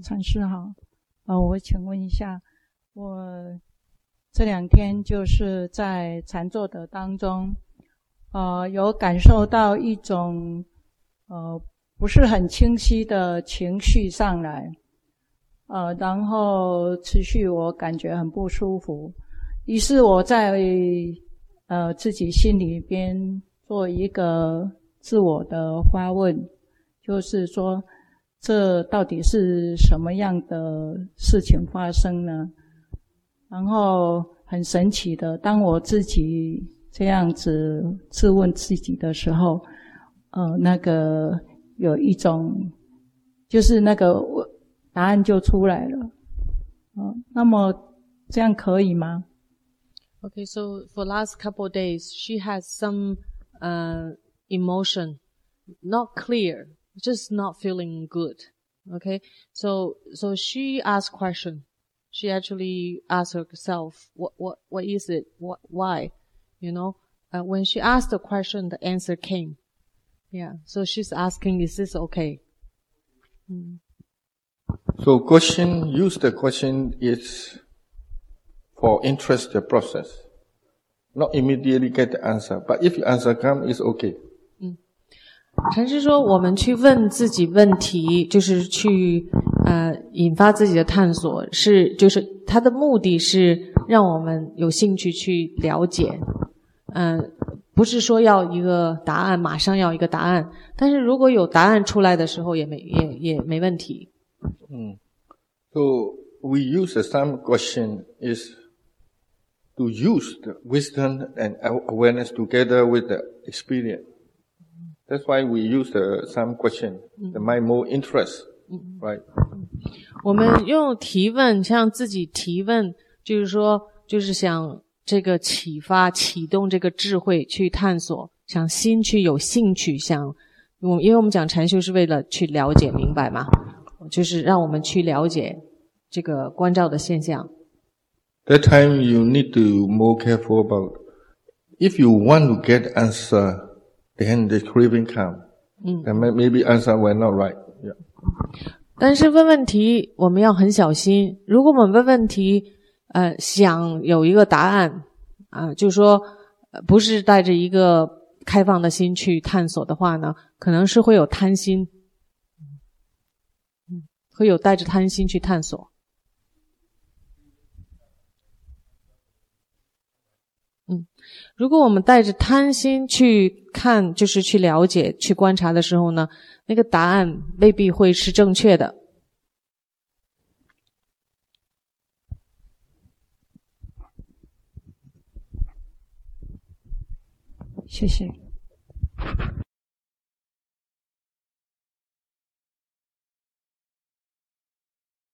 禅师好，呃，我请问一下，我这两天就是在禅坐的当中，呃，有感受到一种呃不是很清晰的情绪上来，呃，然后持续我感觉很不舒服，于是我在呃自己心里边做一个自我的发问，就是说。这到底是什么样的事情发生呢？然后很神奇的，当我自己这样子质问自己的时候，呃，那个有一种，就是那个答案就出来了。嗯，那么这样可以吗？Okay, so for last couple days, she has some uh emotion, not clear. Just not feeling good. Okay, so so she asked question. She actually asked herself, "What what what is it? What why?" You know, uh, when she asked the question, the answer came. Yeah, so she's asking, "Is this okay?" Mm. So question use the question is for interest the process, not immediately get the answer. But if the answer come, it's okay. 禅师说：“我们去问自己问题，就是去呃引发自己的探索，是就是他的目的是让我们有兴趣去了解，嗯，不是说要一个答案，马上要一个答案。但是如果有答案出来的时候，也没也也没问题。”嗯，So we use the same question is to use the wisdom and awareness together with the experience. That's why we use the some question, the mind more interest, right? 我们用提问，像自己提问，就是说，就是想这个启发、启动这个智慧去探索，想心去有兴趣，想，我因为我们讲禅修是为了去了解、明白嘛，就是让我们去了解这个关照的现象。That time you need to more careful about if you want to get answer. Then the craving come. Mm. And maybe answer were not right. Yeah. 但是问问题我们要很小心。如果我们问问题，呃，想有一个答案，啊、呃，就是说，不是带着一个开放的心去探索的话呢，可能是会有贪心，嗯，会有带着贪心去探索。嗯如果我们带着贪心去看，就是去了解、去观察的时候呢，那个答案未必会是正确的。谢谢。